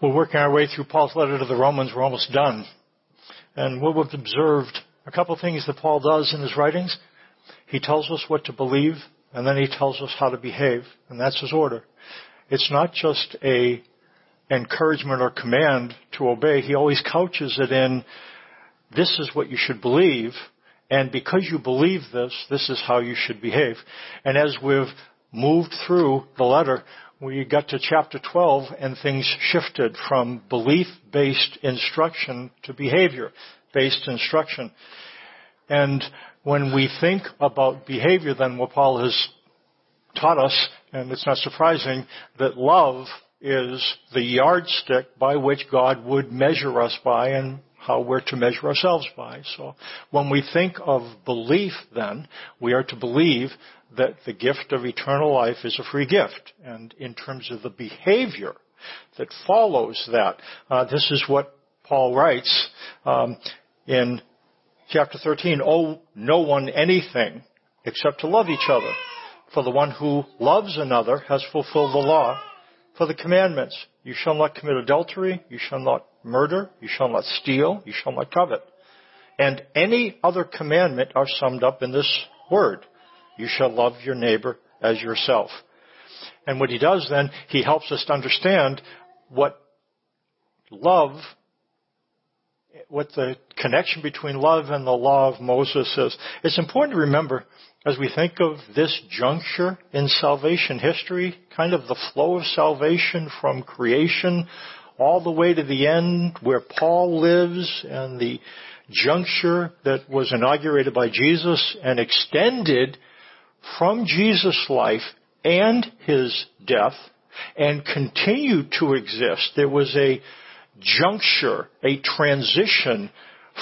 We're working our way through Paul's letter to the Romans. We're almost done. And what we've observed, a couple of things that Paul does in his writings. He tells us what to believe, and then he tells us how to behave, and that's his order. It's not just a encouragement or command to obey. He always couches it in, this is what you should believe, and because you believe this, this is how you should behave. And as we've moved through the letter, we got to chapter 12 and things shifted from belief-based instruction to behavior-based instruction. And when we think about behavior, then what Paul has taught us, and it's not surprising, that love is the yardstick by which God would measure us by and how we're to measure ourselves by. So when we think of belief then, we are to believe that the gift of eternal life is a free gift. And in terms of the behavior that follows that, uh, this is what Paul writes um, in chapter 13. Owe no one anything except to love each other. For the one who loves another has fulfilled the law. For the commandments, you shall not commit adultery, you shall not murder, you shall not steal, you shall not covet. And any other commandment are summed up in this word. You shall love your neighbor as yourself. And what he does then, he helps us to understand what love, what the connection between love and the law of Moses is. It's important to remember as we think of this juncture in salvation history, kind of the flow of salvation from creation all the way to the end where Paul lives and the juncture that was inaugurated by Jesus and extended from Jesus' life and his death and continued to exist. There was a juncture, a transition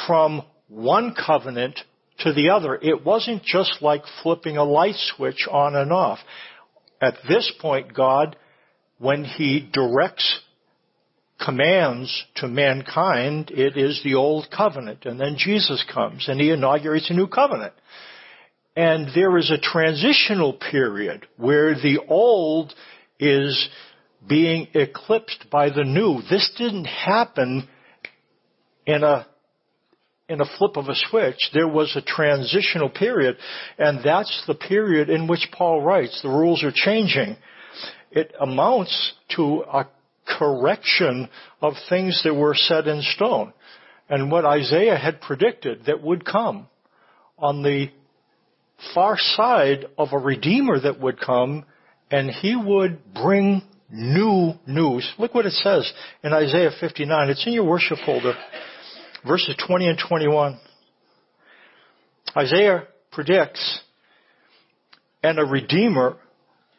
from one covenant to the other. It wasn't just like flipping a light switch on and off. At this point, God, when He directs commands to mankind, it is the old covenant. And then Jesus comes and He inaugurates a new covenant. And there is a transitional period where the old is being eclipsed by the new. This didn't happen in a in a flip of a switch. There was a transitional period, and that's the period in which Paul writes. The rules are changing. It amounts to a correction of things that were set in stone. And what Isaiah had predicted that would come on the far side of a Redeemer that would come and he would bring new news. Look what it says in Isaiah 59. It's in your worship folder. Verses 20 and 21. Isaiah predicts, and a Redeemer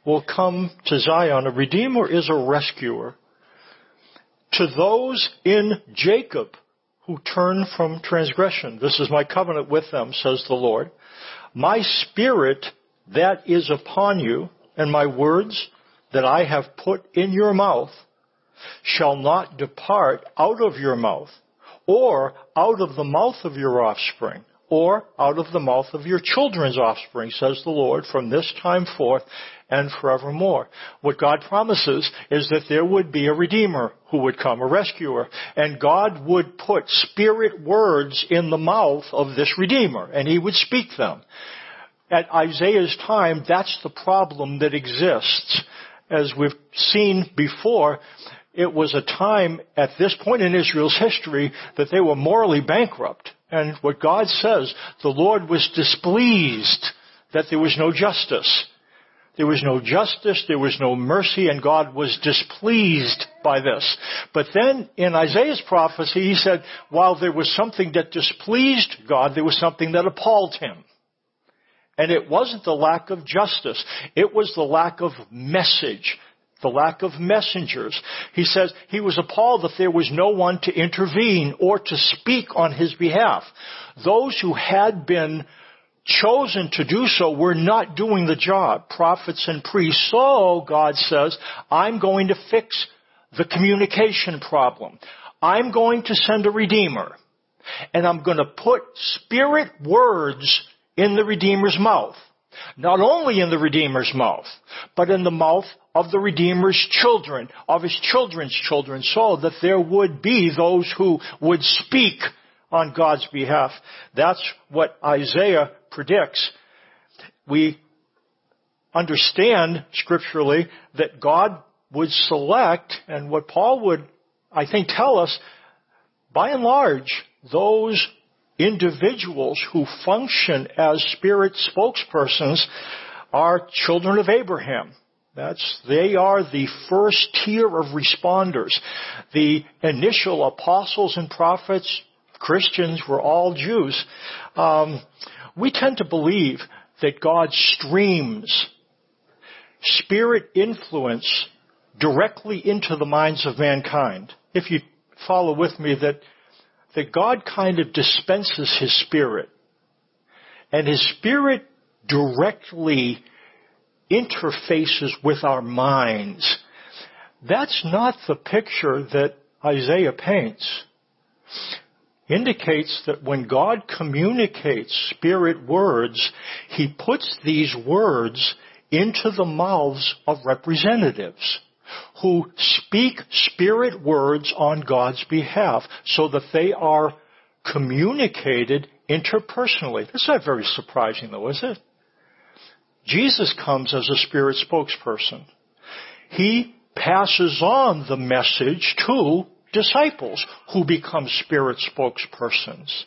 will come to Zion. A Redeemer is a rescuer. To those in Jacob who turn from transgression. This is my covenant with them, says the Lord. My spirit that is upon you and my words that I have put in your mouth shall not depart out of your mouth or out of the mouth of your offspring or out of the mouth of your children's offspring, says the Lord, from this time forth and forevermore. What God promises is that there would be a Redeemer who would come, a rescuer, and God would put spirit words in the mouth of this Redeemer, and He would speak them. At Isaiah's time, that's the problem that exists. As we've seen before, it was a time at this point in Israel's history that they were morally bankrupt. And what God says, the Lord was displeased that there was no justice. There was no justice, there was no mercy, and God was displeased by this. But then in Isaiah's prophecy, he said, while there was something that displeased God, there was something that appalled him. And it wasn't the lack of justice. It was the lack of message. The lack of messengers. He says he was appalled that there was no one to intervene or to speak on his behalf. Those who had been chosen to do so we're not doing the job, prophets and priests. So, God says, I'm going to fix the communication problem. I'm going to send a Redeemer. And I'm going to put spirit words in the Redeemer's mouth. Not only in the Redeemer's mouth, but in the mouth of the Redeemer's children, of his children's children, so that there would be those who would speak on God's behalf. That's what Isaiah predicts. We understand scripturally that God would select, and what Paul would, I think, tell us, by and large, those individuals who function as spirit spokespersons are children of Abraham. That's, they are the first tier of responders. The initial apostles and prophets, Christians, were all Jews. Um, we tend to believe that God streams spirit influence directly into the minds of mankind. If you follow with me that, that God kind of dispenses His Spirit. And His Spirit directly interfaces with our minds. That's not the picture that Isaiah paints. Indicates that when God communicates spirit words, He puts these words into the mouths of representatives who speak spirit words on God's behalf so that they are communicated interpersonally. That's not very surprising though, is it? Jesus comes as a spirit spokesperson. He passes on the message to disciples who become spirit spokespersons.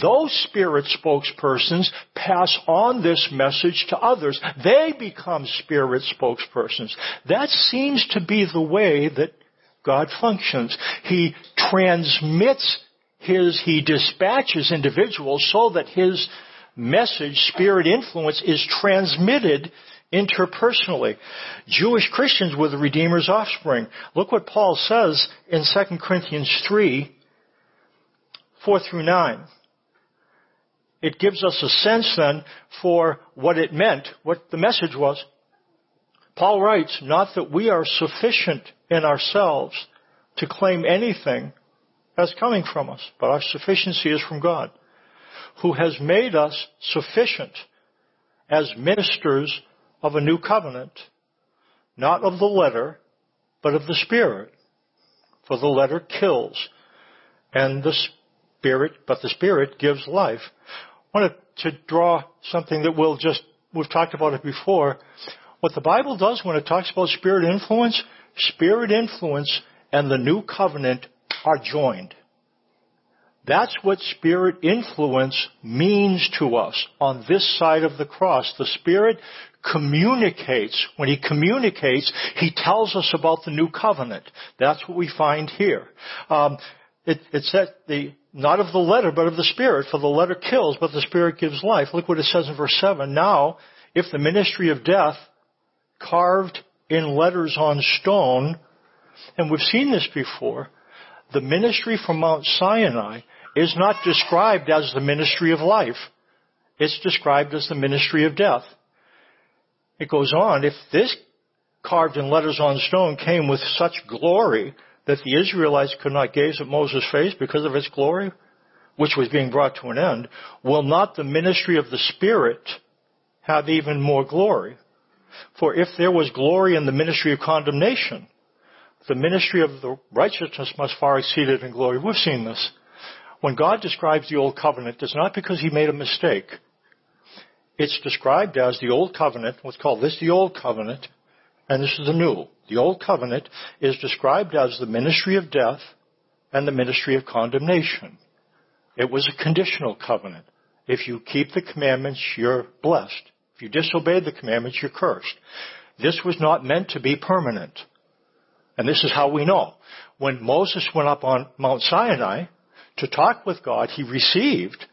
Those spirit spokespersons pass on this message to others. They become spirit spokespersons. That seems to be the way that God functions. He transmits his, he dispatches individuals so that his message, spirit influence, is transmitted interpersonally. Jewish Christians were the Redeemer's offspring. Look what Paul says in 2 Corinthians 3, 4 through 9. It gives us a sense then for what it meant, what the message was. Paul writes, not that we are sufficient in ourselves to claim anything as coming from us, but our sufficiency is from God, who has made us sufficient as ministers of a new covenant, not of the letter, but of the Spirit. For the letter kills, and the Spirit, but the Spirit gives life. I wanted to draw something that we'll just, we've talked about it before. What the Bible does when it talks about spirit influence, spirit influence and the new covenant are joined. That's what spirit influence means to us on this side of the cross. The Spirit communicates. When He communicates, He tells us about the new covenant. That's what we find here. Um, it, it's that the not of the letter, but of the Spirit. For the letter kills, but the Spirit gives life. Look what it says in verse seven. Now, if the ministry of death, carved in letters on stone, and we've seen this before, the ministry from Mount Sinai is not described as the ministry of life. It's described as the ministry of death. It goes on, if this carved in letters on stone came with such glory that the Israelites could not gaze at Moses' face because of its glory, which was being brought to an end, will not the ministry of the Spirit have even more glory? For if there was glory in the ministry of condemnation, the ministry of the righteousness must far exceed it in glory. We've seen this. When God describes the Old Covenant, it's not because He made a mistake. It's described as the Old Covenant, what's called this the Old Covenant, and this is the New. The Old Covenant is described as the ministry of death and the ministry of condemnation. It was a conditional covenant. If you keep the commandments, you're blessed. If you disobey the commandments, you're cursed. This was not meant to be permanent. And this is how we know. When Moses went up on Mount Sinai, to talk with God, he received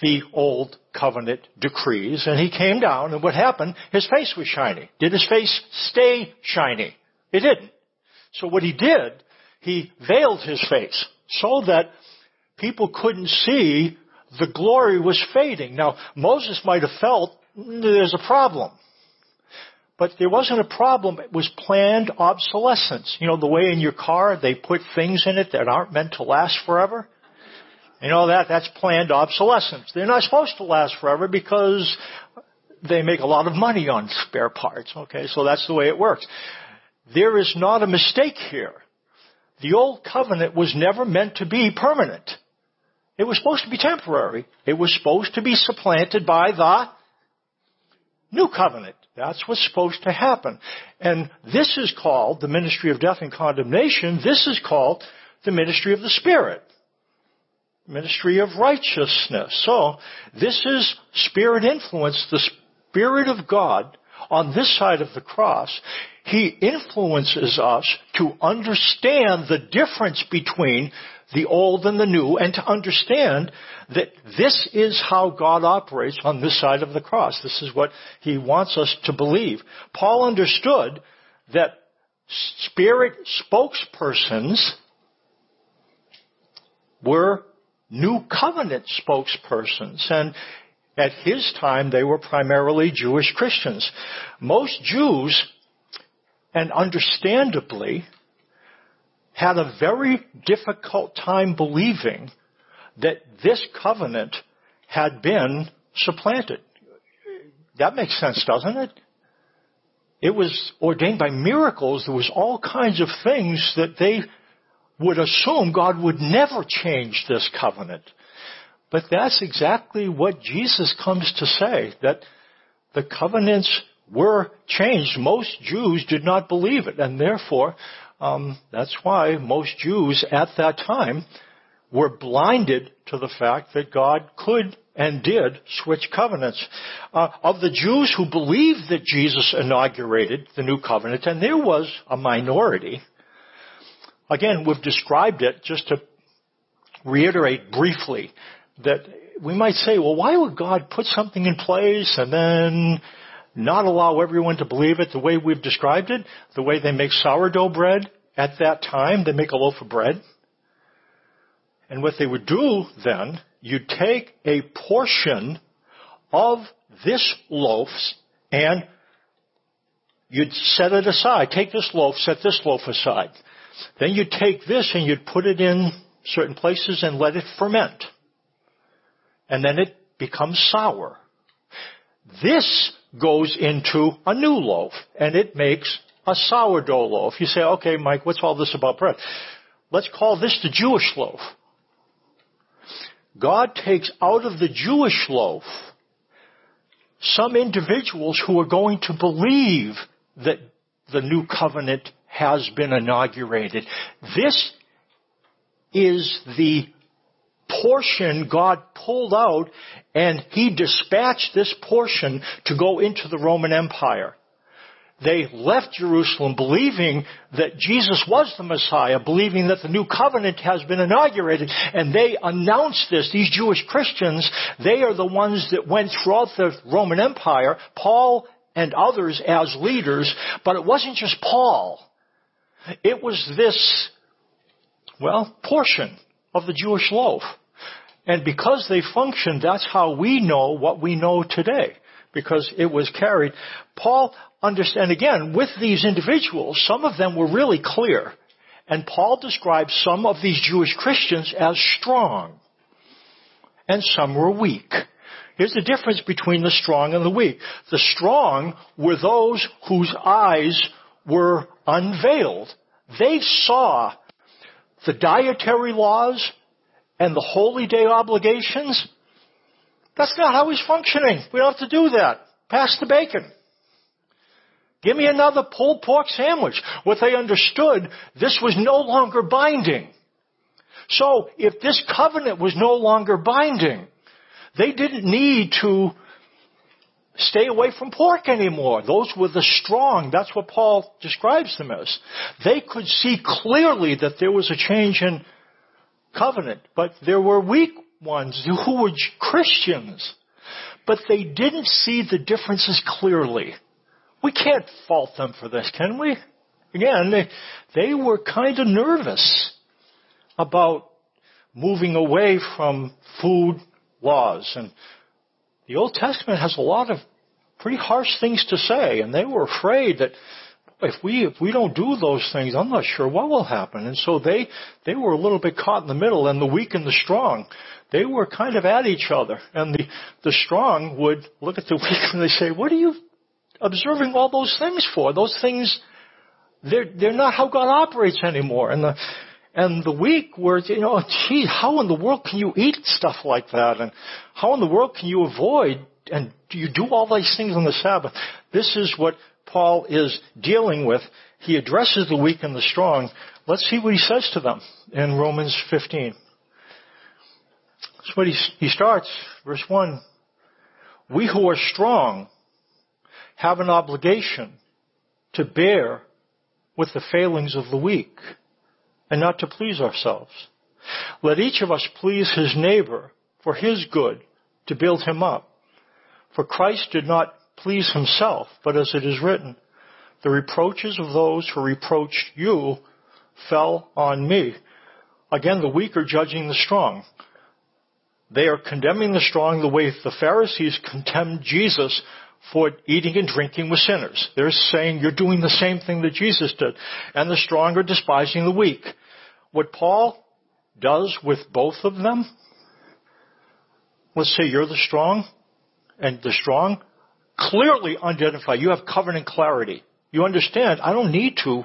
the old covenant decrees and he came down and what happened? His face was shiny. Did his face stay shiny? It didn't. So what he did, he veiled his face so that people couldn't see the glory was fading. Now, Moses might have felt mm, there's a problem. But there wasn't a problem. It was planned obsolescence. You know, the way in your car they put things in it that aren't meant to last forever. You know that that's planned obsolescence. They're not supposed to last forever because they make a lot of money on spare parts. Okay, so that's the way it works. there is not a mistake here. The old covenant was never meant to be permanent. It was supposed to be temporary. It was supposed to be supplanted by the new covenant. That's what's supposed to happen. And this is called the ministry of death and condemnation. This is called the ministry of the Spirit. Ministry of righteousness. So, this is Spirit influence, the Spirit of God on this side of the cross. He influences us to understand the difference between the old and the new and to understand that this is how God operates on this side of the cross. This is what he wants us to believe. Paul understood that spirit spokespersons were new covenant spokespersons and at his time they were primarily Jewish Christians. Most Jews, and understandably, had a very difficult time believing that this covenant had been supplanted. That makes sense, doesn't it? It was ordained by miracles. There was all kinds of things that they would assume God would never change this covenant. But that's exactly what Jesus comes to say, that the covenants were changed. Most Jews did not believe it, and therefore um, that's why most Jews at that time were blinded to the fact that God could and did switch covenants. Uh, of the Jews who believed that Jesus inaugurated the new covenant, and there was a minority, again, we've described it just to reiterate briefly that we might say, well, why would God put something in place and then not allow everyone to believe it the way we've described it, the way they make sourdough bread at that time, they make a loaf of bread. And what they would do then, you'd take a portion of this loaf and you'd set it aside. Take this loaf, set this loaf aside. Then you'd take this and you'd put it in certain places and let it ferment. And then it becomes sour. This goes into a new loaf and it makes a sourdough loaf. You say, okay, Mike, what's all this about bread? Let's call this the Jewish loaf. God takes out of the Jewish loaf some individuals who are going to believe that the new covenant has been inaugurated. This is the portion God pulled out and he dispatched this portion to go into the Roman Empire. They left Jerusalem believing that Jesus was the Messiah, believing that the new covenant has been inaugurated, and they announced this. These Jewish Christians, they are the ones that went throughout the Roman Empire, Paul and others as leaders, but it wasn't just Paul. It was this, well, portion of the Jewish loaf. And because they functioned, that's how we know what we know today. Because it was carried. Paul understand again, with these individuals, some of them were really clear. And Paul describes some of these Jewish Christians as strong. And some were weak. Here's the difference between the strong and the weak. The strong were those whose eyes were unveiled. They saw the dietary laws and the holy day obligations. That's not how he's functioning. We don't have to do that. Pass the bacon. Give me another pulled pork sandwich. What they understood, this was no longer binding. So, if this covenant was no longer binding, they didn't need to stay away from pork anymore. Those were the strong. That's what Paul describes them as. They could see clearly that there was a change in covenant, but there were weak ones who were Christians, but they didn't see the differences clearly. We can't fault them for this, can we? Again, they, they were kind of nervous about moving away from food laws. And the Old Testament has a lot of pretty harsh things to say, and they were afraid that if we if we don't do those things, I'm not sure what will happen. And so they they were a little bit caught in the middle, and the weak and the strong, they were kind of at each other. And the the strong would look at the weak and they say, "What are you observing all those things for? Those things They're, they're not how God operates anymore. And the, and the weak were, you know, gee, how in the world can you eat stuff like that? And how in the world can you avoid and do you do all these things on the Sabbath? This is what Paul is dealing with. He addresses the weak and the strong. Let's see what he says to them in Romans 15. That's what he, he starts, verse 1. We who are strong have an obligation to bear with the failings of the weak and not to please ourselves. Let each of us please his neighbor for his good to build him up. For Christ did not please himself, but as it is written, the reproaches of those who reproached you fell on me. Again, the weak are judging the strong. They are condemning the strong the way the Pharisees condemned Jesus for eating and drinking with sinners. They're saying you're doing the same thing that Jesus did. And the strong are despising the weak. What Paul does with both of them, let's say you're the strong, and the strong clearly identify. You have covenant clarity. You understand, I don't need to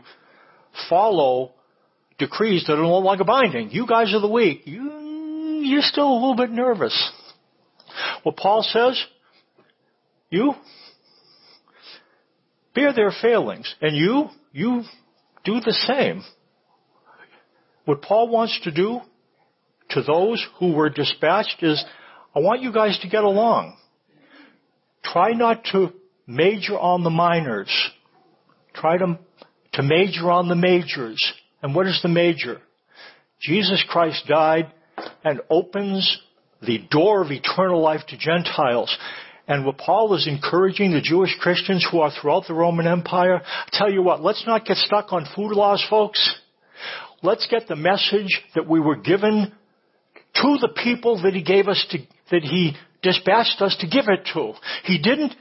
follow decrees that are no longer binding. You guys are the weak. You, you're still a little bit nervous. What Paul says, you bear their failings, and you, you do the same. What Paul wants to do to those who were dispatched is, I want you guys to get along. Try not to major on the minors. Try to, to major on the majors. And what is the major? Jesus Christ died and opens the door of eternal life to Gentiles. And what Paul is encouraging the Jewish Christians who are throughout the Roman Empire, tell you what, let's not get stuck on food laws, folks. Let's get the message that we were given to the people that he gave us to, that he dispatched us to give it to. He didn't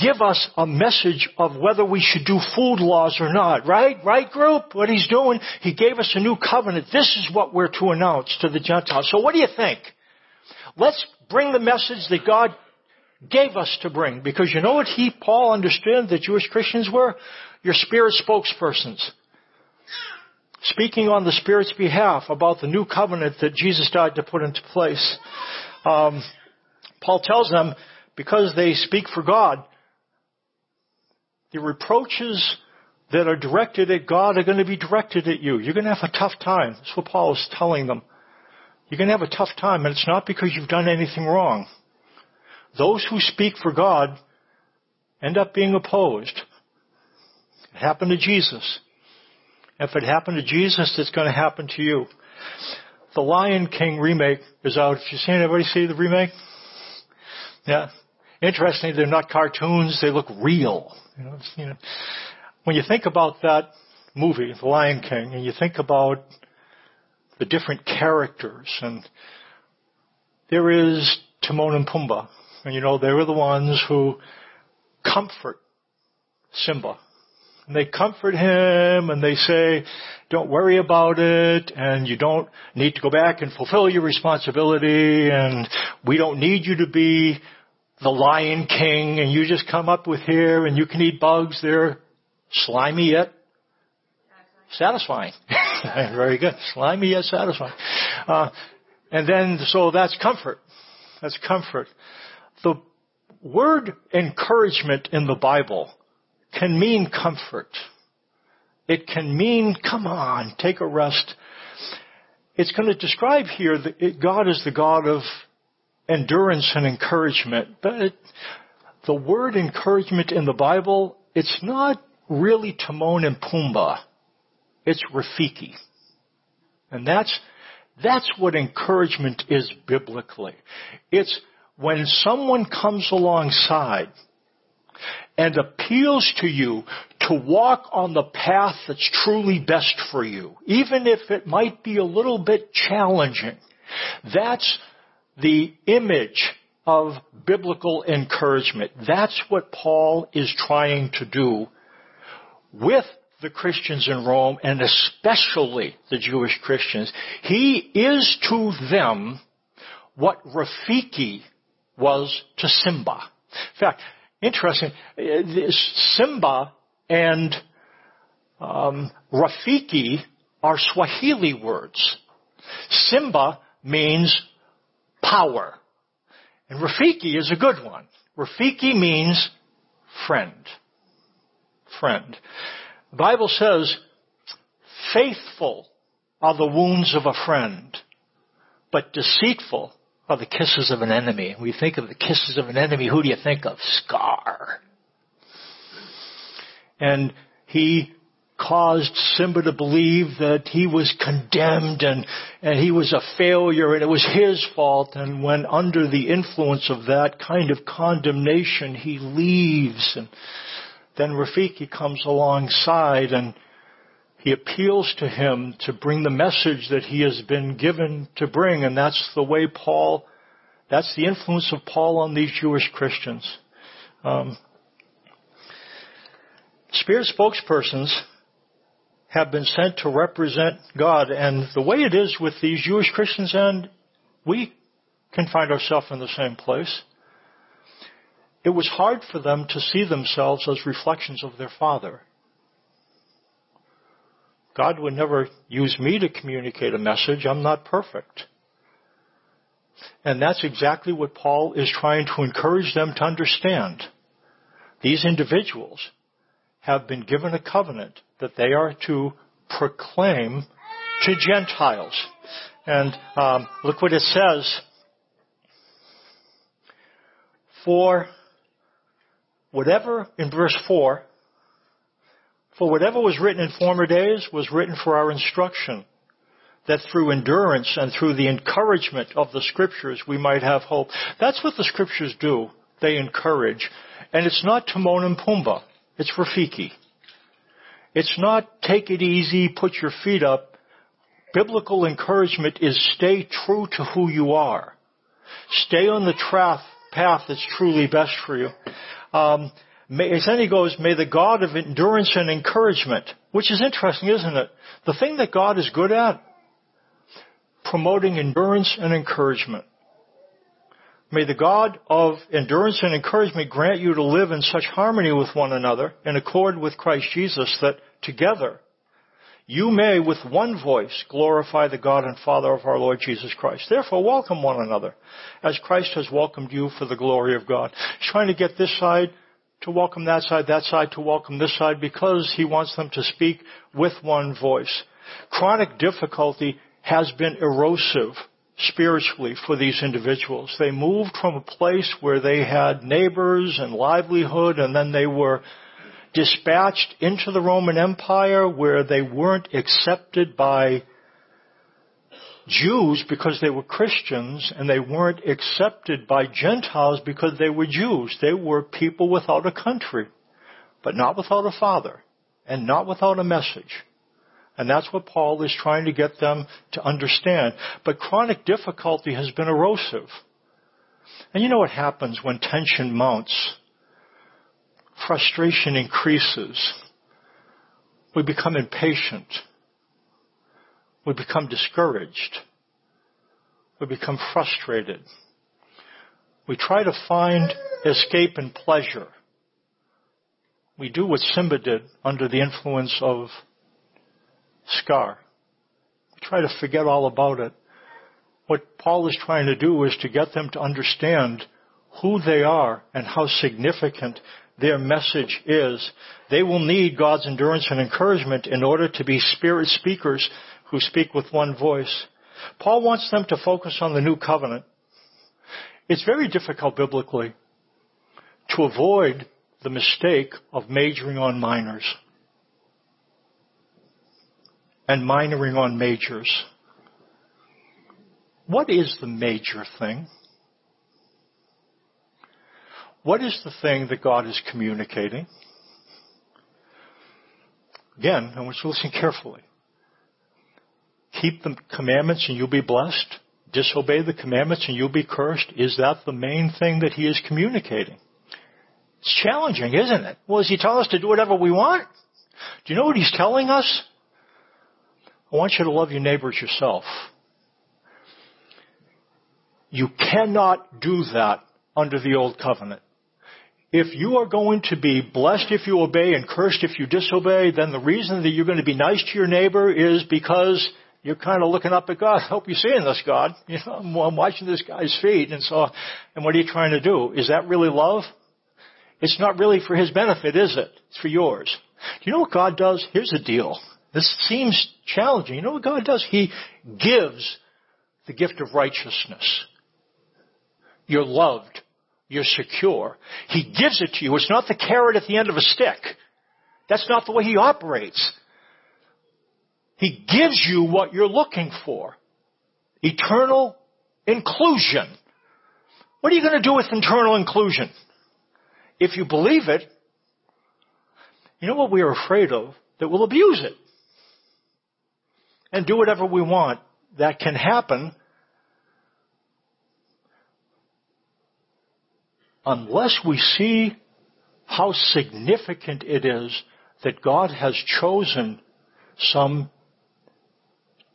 give us a message of whether we should do food laws or not, right? Right group? What he's doing, he gave us a new covenant. This is what we're to announce to the Gentiles. So what do you think? Let's bring the message that God gave us to bring. Because you know what he, Paul, understood that Jewish Christians were? Your spirit spokespersons. Speaking on the Spirit's behalf about the new covenant that Jesus died to put into place. Um, Paul tells them, because they speak for God, the reproaches that are directed at God are going to be directed at you. You're going to have a tough time. That's what Paul is telling them. You're going to have a tough time, and it's not because you've done anything wrong. Those who speak for God end up being opposed. It happened to Jesus. If it happened to Jesus, it's going to happen to you. The Lion King remake is out. Have you seen anybody see the remake? Yeah. Interesting, they're not cartoons, they look real. You know, you know, when you think about that movie, The Lion King, and you think about the different characters, and there is Timon and Pumbaa, you know, they were the ones who comfort Simba. And they comfort him and they say, don't worry about it and you don't need to go back and fulfill your responsibility and we don't need you to be the Lion King and you just come up with here and you can eat bugs. They're slimy yet satisfying. Very good. Slimy yet satisfying. Uh, and then, so that's comfort. That's comfort. The word encouragement in the Bible can mean comfort. It can mean, come on, take a rest. It's going to describe here that God is the God of endurance and encouragement. But the word encouragement in the Bible, it's not really Timon and Pumbaa. It's Rafiki. And that's, that's what encouragement is biblically. It's when someone comes alongside and appeals to you to walk on the path that's truly best for you, even if it might be a little bit challenging. That's the image of biblical encouragement. That's what Paul is trying to do with the Christians in Rome and especially the Jewish Christians. He is to them what Rafiki was to Simba. In fact, interesting, Simba and Um, Rafiki are Swahili words. Simba means power. And Rafiki is a good one. Rafiki means friend. Friend. The Bible says, faithful are the wounds of a friend, but deceitful are the kisses of an enemy. You think of the kisses of an enemy, who do you think of? Scar. And he caused Simba to believe that he was condemned and, and he was a failure and it was his fault. And when under the influence of that kind of condemnation, he leaves. And then Rafiki comes alongside and he appeals to him to bring the message that he has been given to bring. And that's the way Paul, that's the influence of Paul on these Jewish Christians. Um, Spirit spokespersons have been sent to represent God. And the way it is with these Jewish Christians, and we can find ourselves in the same place, it was hard for them to see themselves as reflections of their Father. God would never use me to communicate a message. I'm not perfect. And that's exactly what Paul is trying to encourage them to understand. These individuals have been given a covenant that they are to proclaim to Gentiles. And um, look what it says. For whatever, in verse 4, for whatever was written in former days was written for our instruction, that through endurance and through the encouragement of the scriptures we might have hope. That's what the scriptures do. They encourage. And it's not Timon and Pumbaa. It's Rafiki. It's not take it easy, put your feet up. Biblical encouragement is stay true to who you are. Stay on the path, that's truly best for you. Um, then he goes, may the God of endurance and encouragement, which is interesting, isn't it? The thing that God is good at, promoting endurance and encouragement. May the God of endurance and encouragement grant you to live in such harmony with one another in accord with Christ Jesus that together you may with one voice glorify the God and Father of our Lord Jesus Christ. Therefore welcome one another as Christ has welcomed you for the glory of God. He's trying to get this side to welcome that side, that side to welcome this side because he wants them to speak with one voice. Chronic difficulty has been erosive spiritually for these individuals. They moved from a place where they had neighbors and livelihood and then they were dispatched into the Roman Empire where they weren't accepted by Jews because they were Christians and they weren't accepted by Gentiles because they were Jews. They were people without a country, but not without a father and not without a message. And that's what Paul is trying to get them to understand. But chronic difficulty has been erosive. And you know what happens when tension mounts? Frustration increases. We become impatient. We become discouraged. We become frustrated. We try to find escape and pleasure. We do what Simba did under the influence of scar. We try to forget all about it. What Paul is trying to do is to get them to understand who they are and how significant their message is. They will need God's endurance and encouragement in order to be spirit speakers who speak with one voice. Paul wants them to focus on the new covenant. It's very difficult biblically to avoid the mistake of majoring on minors and minoring on majors. What is the major thing? What is the thing that God is communicating? Again, I want you to listen carefully. Keep the commandments and you'll be blessed. Disobey the commandments and you'll be cursed. Is that the main thing that he is communicating? It's challenging, isn't it? Well, does he tell us to do whatever we want? Do you know what he's telling us? I want you to love your neighbors yourself. You cannot do that under the old covenant. if you are going to be blessed if you obey and cursed if you disobey, then the reason that you're going to be nice to your neighbor is because you're kind of looking up at God. I hope you're seeing this, God. You know, I'm, I'm watching this guy's feet, and so, and what are you trying to do? Is that really love? It's not really for his benefit, is it? It's for yours. Do you know what God does? Here's the deal. This seems challenging. You know what God does? He gives the gift of righteousness. You're loved. You're secure. He gives it to you. It's not the carrot at the end of a stick. That's not the way He operates. He gives you what you're looking for. Eternal inclusion. What are you going to do with internal inclusion? If you believe it, you know what we are afraid of? That we'll abuse it. And do whatever we want. That can happen unless we see how significant it is that God has chosen some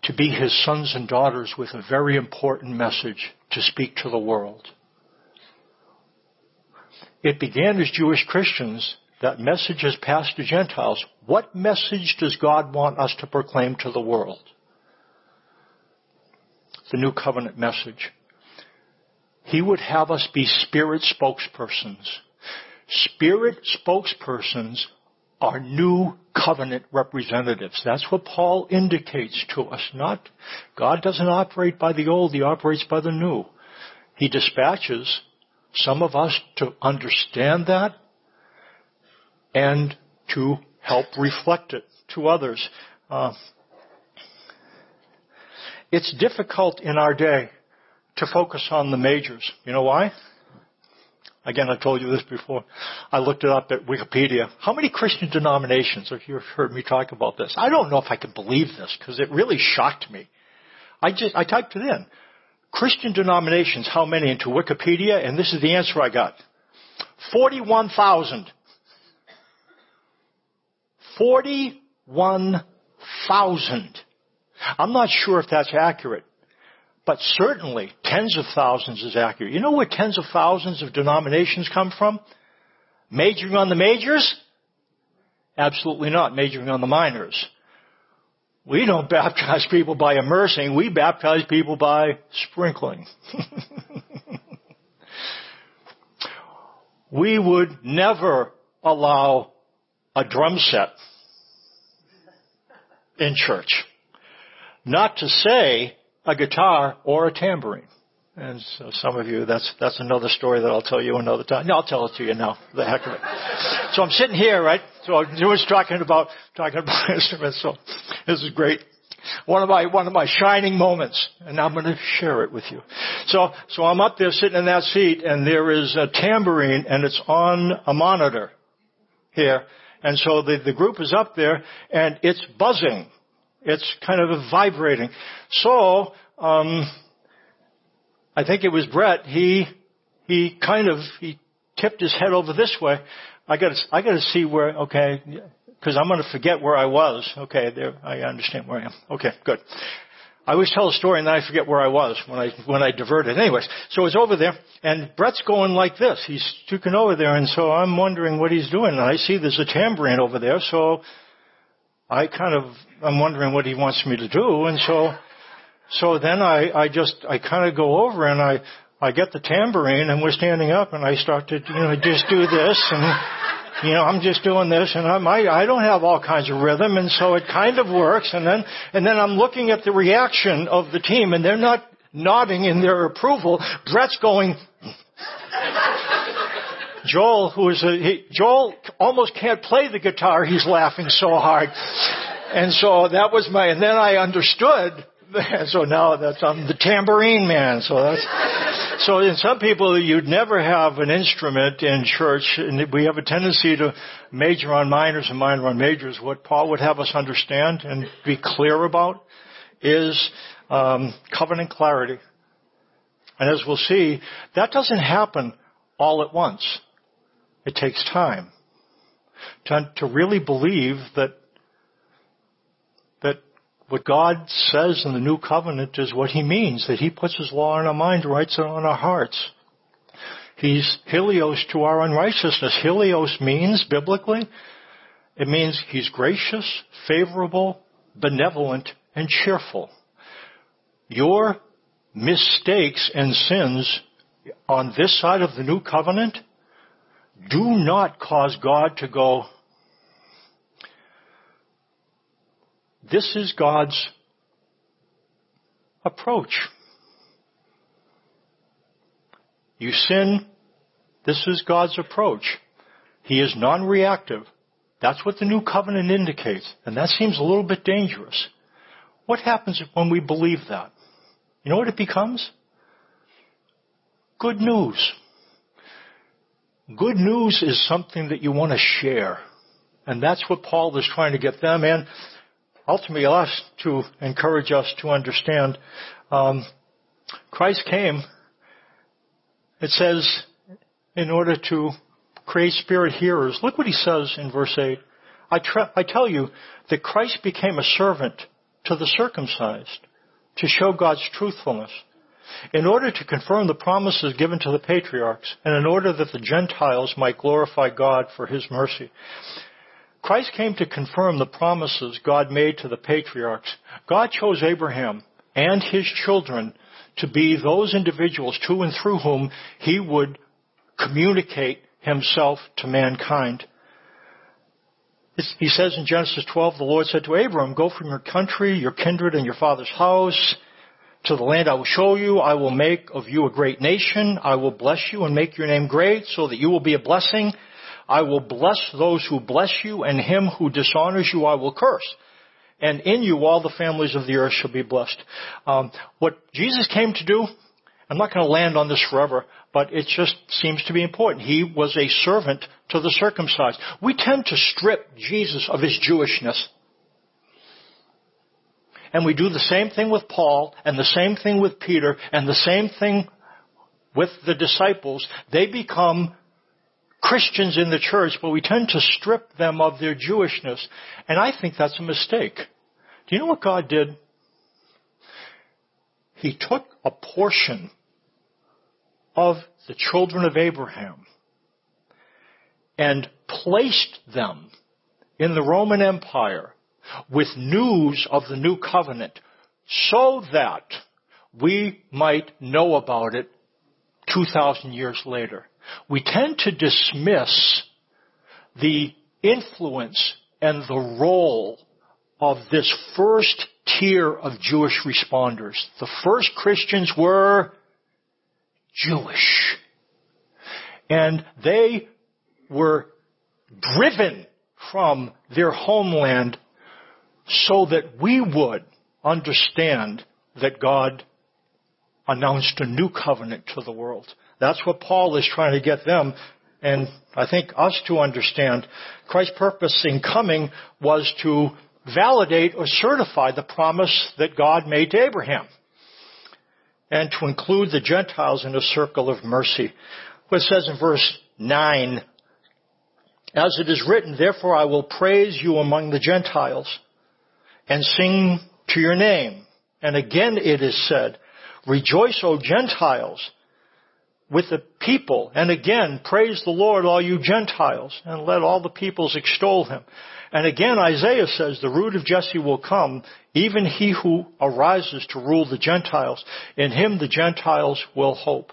to be his sons and daughters with a very important message to speak to the world. It began as Jewish Christians. That message has passed to Gentiles. What message does God want us to proclaim to the world? The new covenant message. He would have us be spirit spokespersons. Spirit spokespersons are new covenant representatives. That's what Paul indicates to us. Not, God doesn't operate by the old, He operates by the new. He dispatches some of us to understand that and to help reflect it to others. Uh, it's difficult in our day to focus on the majors. You know why? Again, I've told you this before. I looked it up at Wikipedia. How many Christian denominations have you've heard me talk about this? I don't know if I can believe this because it really shocked me. I just, I typed it in. Christian denominations, how many into Wikipedia? And this is the answer I got. 41,000. 41,000. I'm not sure if that's accurate. But certainly, tens of thousands is accurate. You know where tens of thousands of denominations come from? Majoring on the majors? Absolutely not. Majoring on the minors. We don't baptize people by immersing. We baptize people by sprinkling. we would never allow a drum set in church. Not to say a guitar or a tambourine. And so some of you, that's, that's another story that I'll tell you another time. No, I'll tell it to you now. The heck of it. So I'm sitting here, right? So I was talking about, talking about instruments. So this is great. One of my, one of my shining moments. And I'm going to share it with you. So, so I'm up there sitting in that seat and there is a tambourine and it's on a monitor here. And so the, the group is up there and it's buzzing. It's kind of vibrating. So, um, I think it was Brett. He he kind of he tipped his head over this way. I got I got to see where. Okay, because I'm going to forget where I was. Okay, there I understand where I am. Okay, good. I always tell a story and then I forget where I was when I when I diverted. Anyways, so it's over there and Brett's going like this. He's sticking over there and so I'm wondering what he's doing. And I see there's a tambourine over there, so I kind of, I'm wondering what he wants me to do. And so, so then I, I just, I kind of go over and I, I get the tambourine and we're standing up and I start to, you know, just do this and, you know, I'm just doing this and I'm, I, I don't have all kinds of rhythm and so it kind of works and then, and then I'm looking at the reaction of the team and they're not nodding in their approval. Brett's going, Joel, who is a, he, Joel almost can't play the guitar. He's laughing so hard. And so that was my, and then I understood. So now that's, I'm the tambourine man. So that's, so in some people you'd never have an instrument in church and we have a tendency to major on minors and minor on majors. What Paul would have us understand and be clear about is, um, covenant clarity. And as we'll see, that doesn't happen all at once. It takes time to, to really believe that that what God says in the new covenant is what He means, that He puts His law in our mind, writes it on our hearts. He's Hileos to our unrighteousness. Hileos means, biblically, it means He's gracious, favorable, benevolent, and cheerful. Your mistakes and sins on this side of the new covenant do not cause God to go, this is God's approach. You sin, this is God's approach. He is non-reactive. That's what the new covenant indicates. And that seems a little bit dangerous. What happens when we believe that? You know what it becomes? Good news. Good news is something that you want to share. And that's what Paul is trying to get them and ultimately us to encourage us to understand. Um, Christ came, it says, in order to create spirit hearers. Look what he says in verse 8. I, tra- I tell you that Christ became a servant to the circumcised to show God's truthfulness in order to confirm the promises given to the patriarchs, and in order that the Gentiles might glorify God for His mercy. Christ came to confirm the promises God made to the patriarchs. God chose Abraham and his children to be those individuals to and through whom He would communicate Himself to mankind. He says in Genesis 12, the Lord said to Abram, go from your country, your kindred, and your father's house, to the land I will show you. I will make of you a great nation. I will bless you and make your name great so that you will be a blessing. I will bless those who bless you and him who dishonors you I will curse. And in you all the families of the earth shall be blessed. Um, what Jesus came to do, I'm not going to land on this forever, but it just seems to be important. He was a servant to the circumcised. We tend to strip Jesus of his Jewishness and we do the same thing with Paul and the same thing with Peter and the same thing with the disciples. They become Christians in the church, but we tend to strip them of their Jewishness. And I think that's a mistake. Do you know what God did? He took a portion of the children of Abraham and placed them in the Roman Empire with news of the new covenant so that we might know about it 2,000 years later. We tend to dismiss the influence and the role of this first tier of Jewish responders. The first Christians were Jewish. And they were driven from their homeland so that we would understand that God announced a new covenant to the world. That's what Paul is trying to get them and I think us to understand. Christ's purpose in coming was to validate or certify the promise that God made to Abraham and to include the Gentiles in a circle of mercy. What it says in verse 9, as it is written, therefore I will praise you among the Gentiles and sing to your name. And again it is said, Rejoice, O Gentiles, with the people. And again, praise the Lord, all you Gentiles, and let all the peoples extol him. And again, Isaiah says, the root of Jesse will come, even he who arises to rule the Gentiles. In him the Gentiles will hope.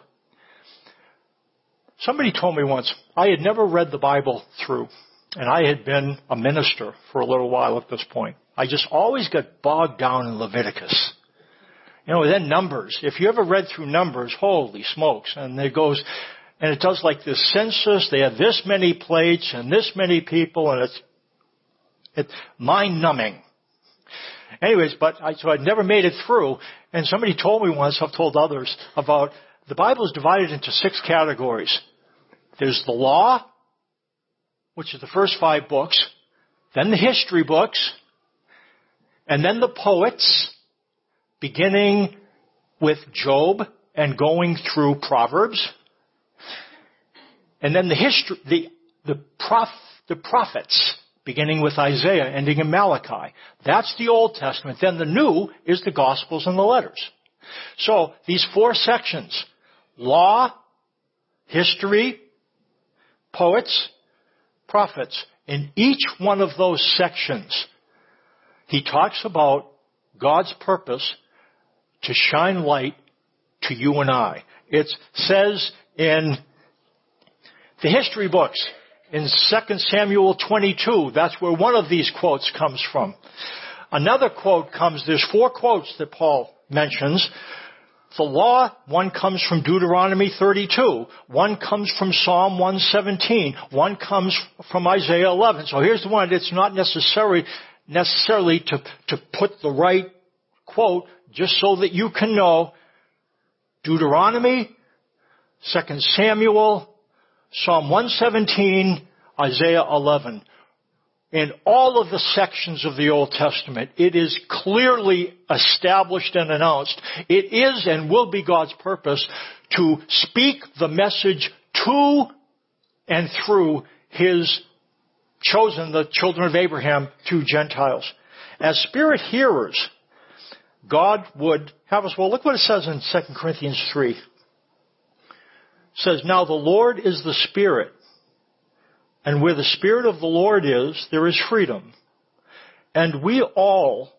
Somebody told me once, I had never read the Bible through, and I had been a minister for a little while at this point. I just always got bogged down in Leviticus. You know, then Numbers. If you ever read through Numbers, holy smokes. And it goes, and it does like this census. They have this many plates and this many people and it's, it's mind numbing. Anyways, but I, so I'd never made it through. And somebody told me once, I've told others, about the Bible is divided into six categories. There's the law, which is the first five books, then the history books, and then the poets, beginning with Job and going through Proverbs. And then the history, the, the, prof, the prophets, beginning with Isaiah, ending in Malachi. That's the Old Testament. Then the New is the Gospels and the letters. So these four sections, law, history, poets, prophets. In each one of those sections, he talks about God's purpose to shine light to you and I. It says in the history books, in 2 Samuel 22, that's where one of these quotes comes from. Another quote comes, there's four quotes that Paul mentions. The law, one comes from Deuteronomy 32, one comes from Psalm 117, one comes from Isaiah 11. So here's the one, it's not necessary, necessarily to, to put the right quote, just so that you can know Deuteronomy, 2 Samuel, Psalm 117, Isaiah 11 in all of the sections of the Old Testament, it is clearly established and announced. It is and will be God's purpose to speak the message to and through His chosen, the children of Abraham, to Gentiles. As spirit hearers, God would have us, well look what it says in 2 Corinthians 3. It says, Now the Lord is the Spirit, and where the Spirit of the Lord is, there is freedom. And we all,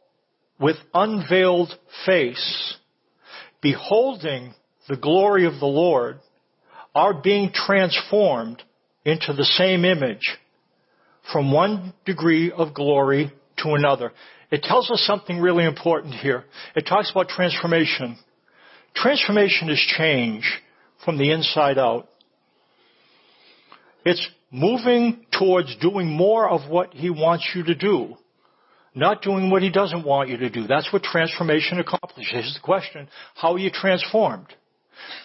with unveiled face, beholding the glory of the Lord, are being transformed into the same image from one degree of glory to another. It tells us something really important here. It talks about transformation. Transformation is change from the inside out. It's moving towards doing more of what He wants you to do, not doing what He doesn't want you to do. That's what transformation accomplishes. Here's the question, how are you transformed?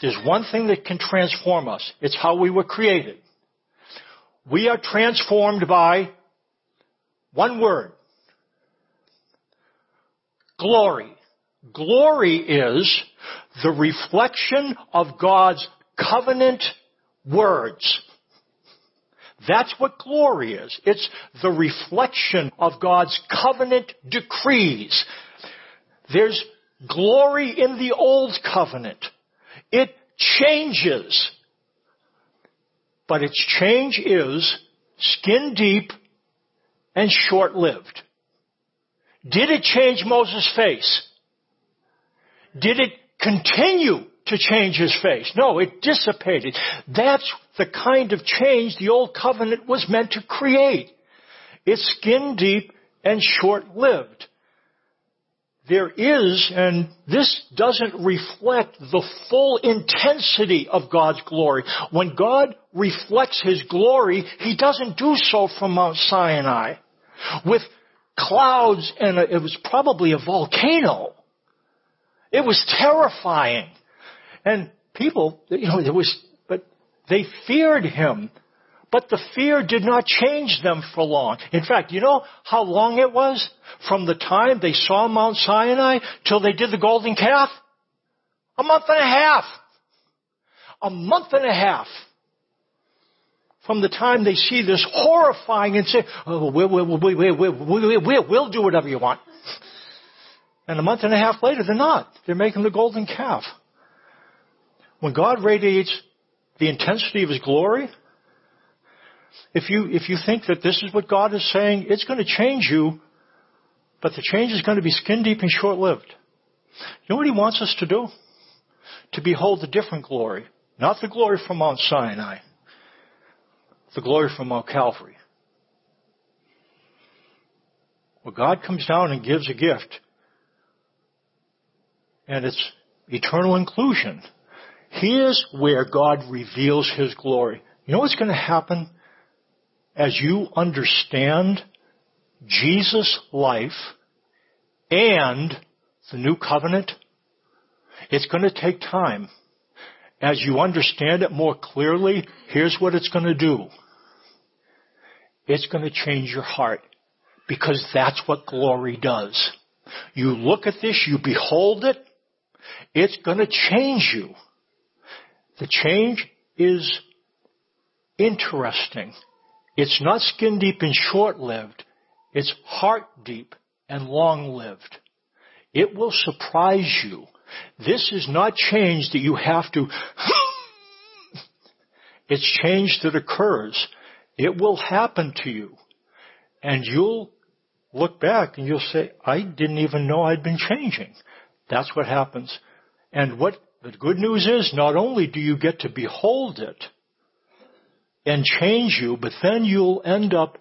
There's one thing that can transform us. It's how we were created. We are transformed by one word. Glory. Glory is the reflection of God's covenant words. That's what glory is. It's the reflection of God's covenant decrees. There's glory in the old covenant. It changes. But its change is skin deep and short lived. Did it change Moses' face? Did it continue to change his face. No, it dissipated. That's the kind of change the old covenant was meant to create. It's skin deep and short lived. There is, and this doesn't reflect the full intensity of God's glory. When God reflects His glory, He doesn't do so from Mount Sinai. With clouds and a, it was probably a volcano. It was terrifying. And people, you know, there was, but they feared him. But the fear did not change them for long. In fact, you know how long it was from the time they saw Mount Sinai till they did the golden calf? A month and a half. A month and a half. From the time they see this horrifying and say, oh, we'll, we'll, we'll, we'll, do whatever you want. And a month and a half later, they're not. They're making the golden calf. When God radiates the intensity of His glory, if you, if you think that this is what God is saying, it's going to change you, but the change is going to be skin deep and short lived. You know what He wants us to do? To behold the different glory. Not the glory from Mount Sinai. The glory from Mount Calvary. Well, God comes down and gives a gift. And it's eternal inclusion. Here's where God reveals His glory. You know what's going to happen as you understand Jesus' life and the new covenant? It's going to take time. As you understand it more clearly, here's what it's going to do. It's going to change your heart because that's what glory does. You look at this, you behold it, it's going to change you. The change is interesting. It's not skin deep and short lived. It's heart deep and long lived. It will surprise you. This is not change that you have to It's change that occurs. It will happen to you. And you'll look back and you'll say, I didn't even know I'd been changing. That's what happens. And what the good news is, not only do you get to behold it and change you, but then you'll end up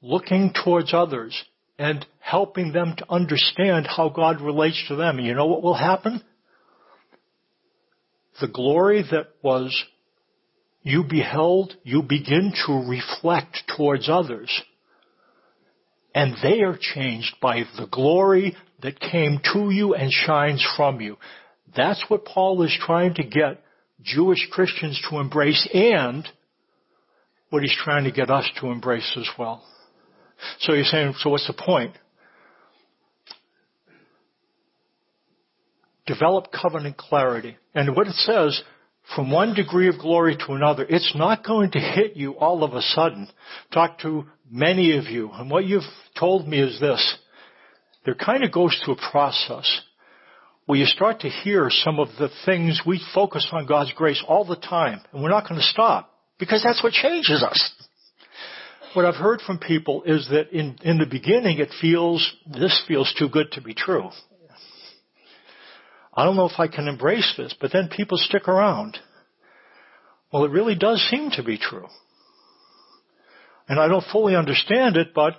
looking towards others and helping them to understand how God relates to them. And you know what will happen? The glory that was you beheld, you begin to reflect towards others. And they are changed by the glory that came to you and shines from you. That's what Paul is trying to get Jewish Christians to embrace and what he's trying to get us to embrace as well. So you're saying, so what's the point? Develop covenant clarity. And what it says, from one degree of glory to another, it's not going to hit you all of a sudden. Talk to many of you, and what you've told me is this. There kind of goes through a process where you start to hear some of the things we focus on God's grace all the time, and we're not going to stop because that's what changes us. What I've heard from people is that in, in the beginning it feels, this feels too good to be true. I don't know if I can embrace this, but then people stick around. Well, it really does seem to be true. And I don't fully understand it, but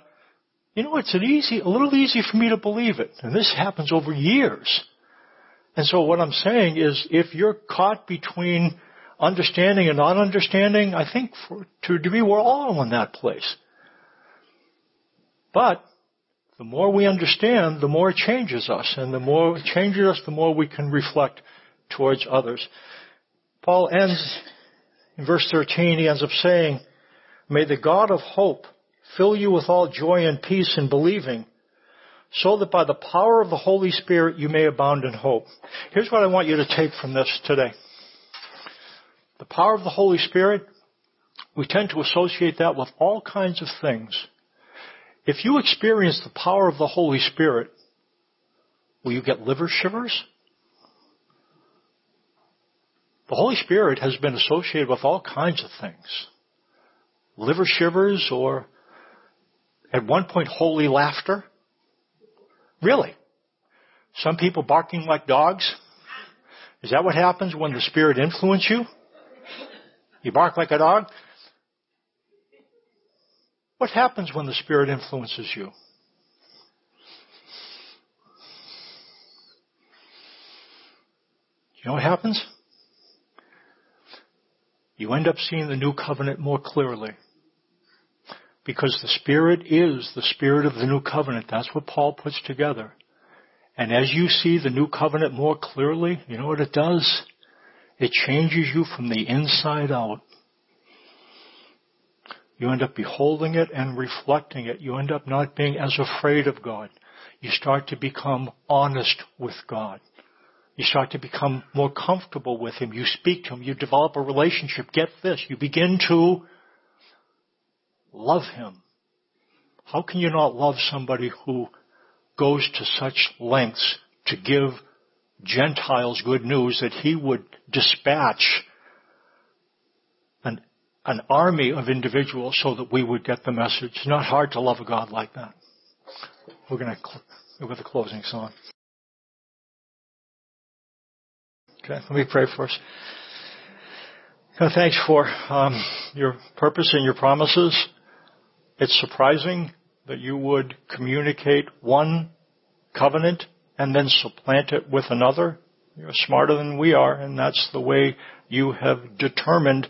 you know, it's an easy, a little easy for me to believe it. And this happens over years. And so what I'm saying is if you're caught between understanding and not understanding, I think for, to a degree we're all in that place. But the more we understand, the more it changes us. And the more it changes us, the more we can reflect towards others. Paul ends in verse 13, he ends up saying, May the God of hope fill you with all joy and peace in believing, so that by the power of the Holy Spirit you may abound in hope. Here's what I want you to take from this today. The power of the Holy Spirit, we tend to associate that with all kinds of things. If you experience the power of the Holy Spirit, will you get liver shivers? The Holy Spirit has been associated with all kinds of things. Liver shivers or at one point holy laughter. Really? Some people barking like dogs? Is that what happens when the Spirit influences you? You bark like a dog? What happens when the Spirit influences you? You know what happens? You end up seeing the new covenant more clearly. Because the Spirit is the Spirit of the new covenant. That's what Paul puts together. And as you see the new covenant more clearly, you know what it does? It changes you from the inside out. You end up beholding it and reflecting it. You end up not being as afraid of God. You start to become honest with God. You start to become more comfortable with Him. You speak to Him. You develop a relationship. Get this. You begin to love Him. How can you not love somebody who goes to such lengths to give Gentiles good news that He would dispatch an army of individuals so that we would get the message. It's not hard to love a God like that. We're going to go with the closing song. Okay, let me pray for us. God, thanks for um, your purpose and your promises. It's surprising that you would communicate one covenant and then supplant it with another. You're smarter than we are, and that's the way you have determined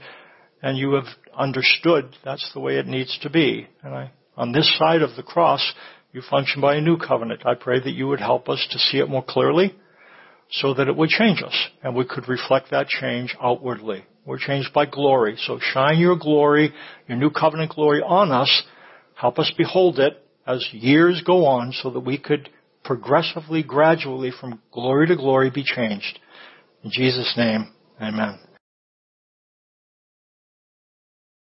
and you have understood that's the way it needs to be. And I, on this side of the cross, you function by a new covenant. I pray that you would help us to see it more clearly so that it would change us and we could reflect that change outwardly. We're changed by glory. So shine your glory, your new covenant glory on us. Help us behold it as years go on so that we could progressively, gradually from glory to glory be changed. In Jesus' name, amen.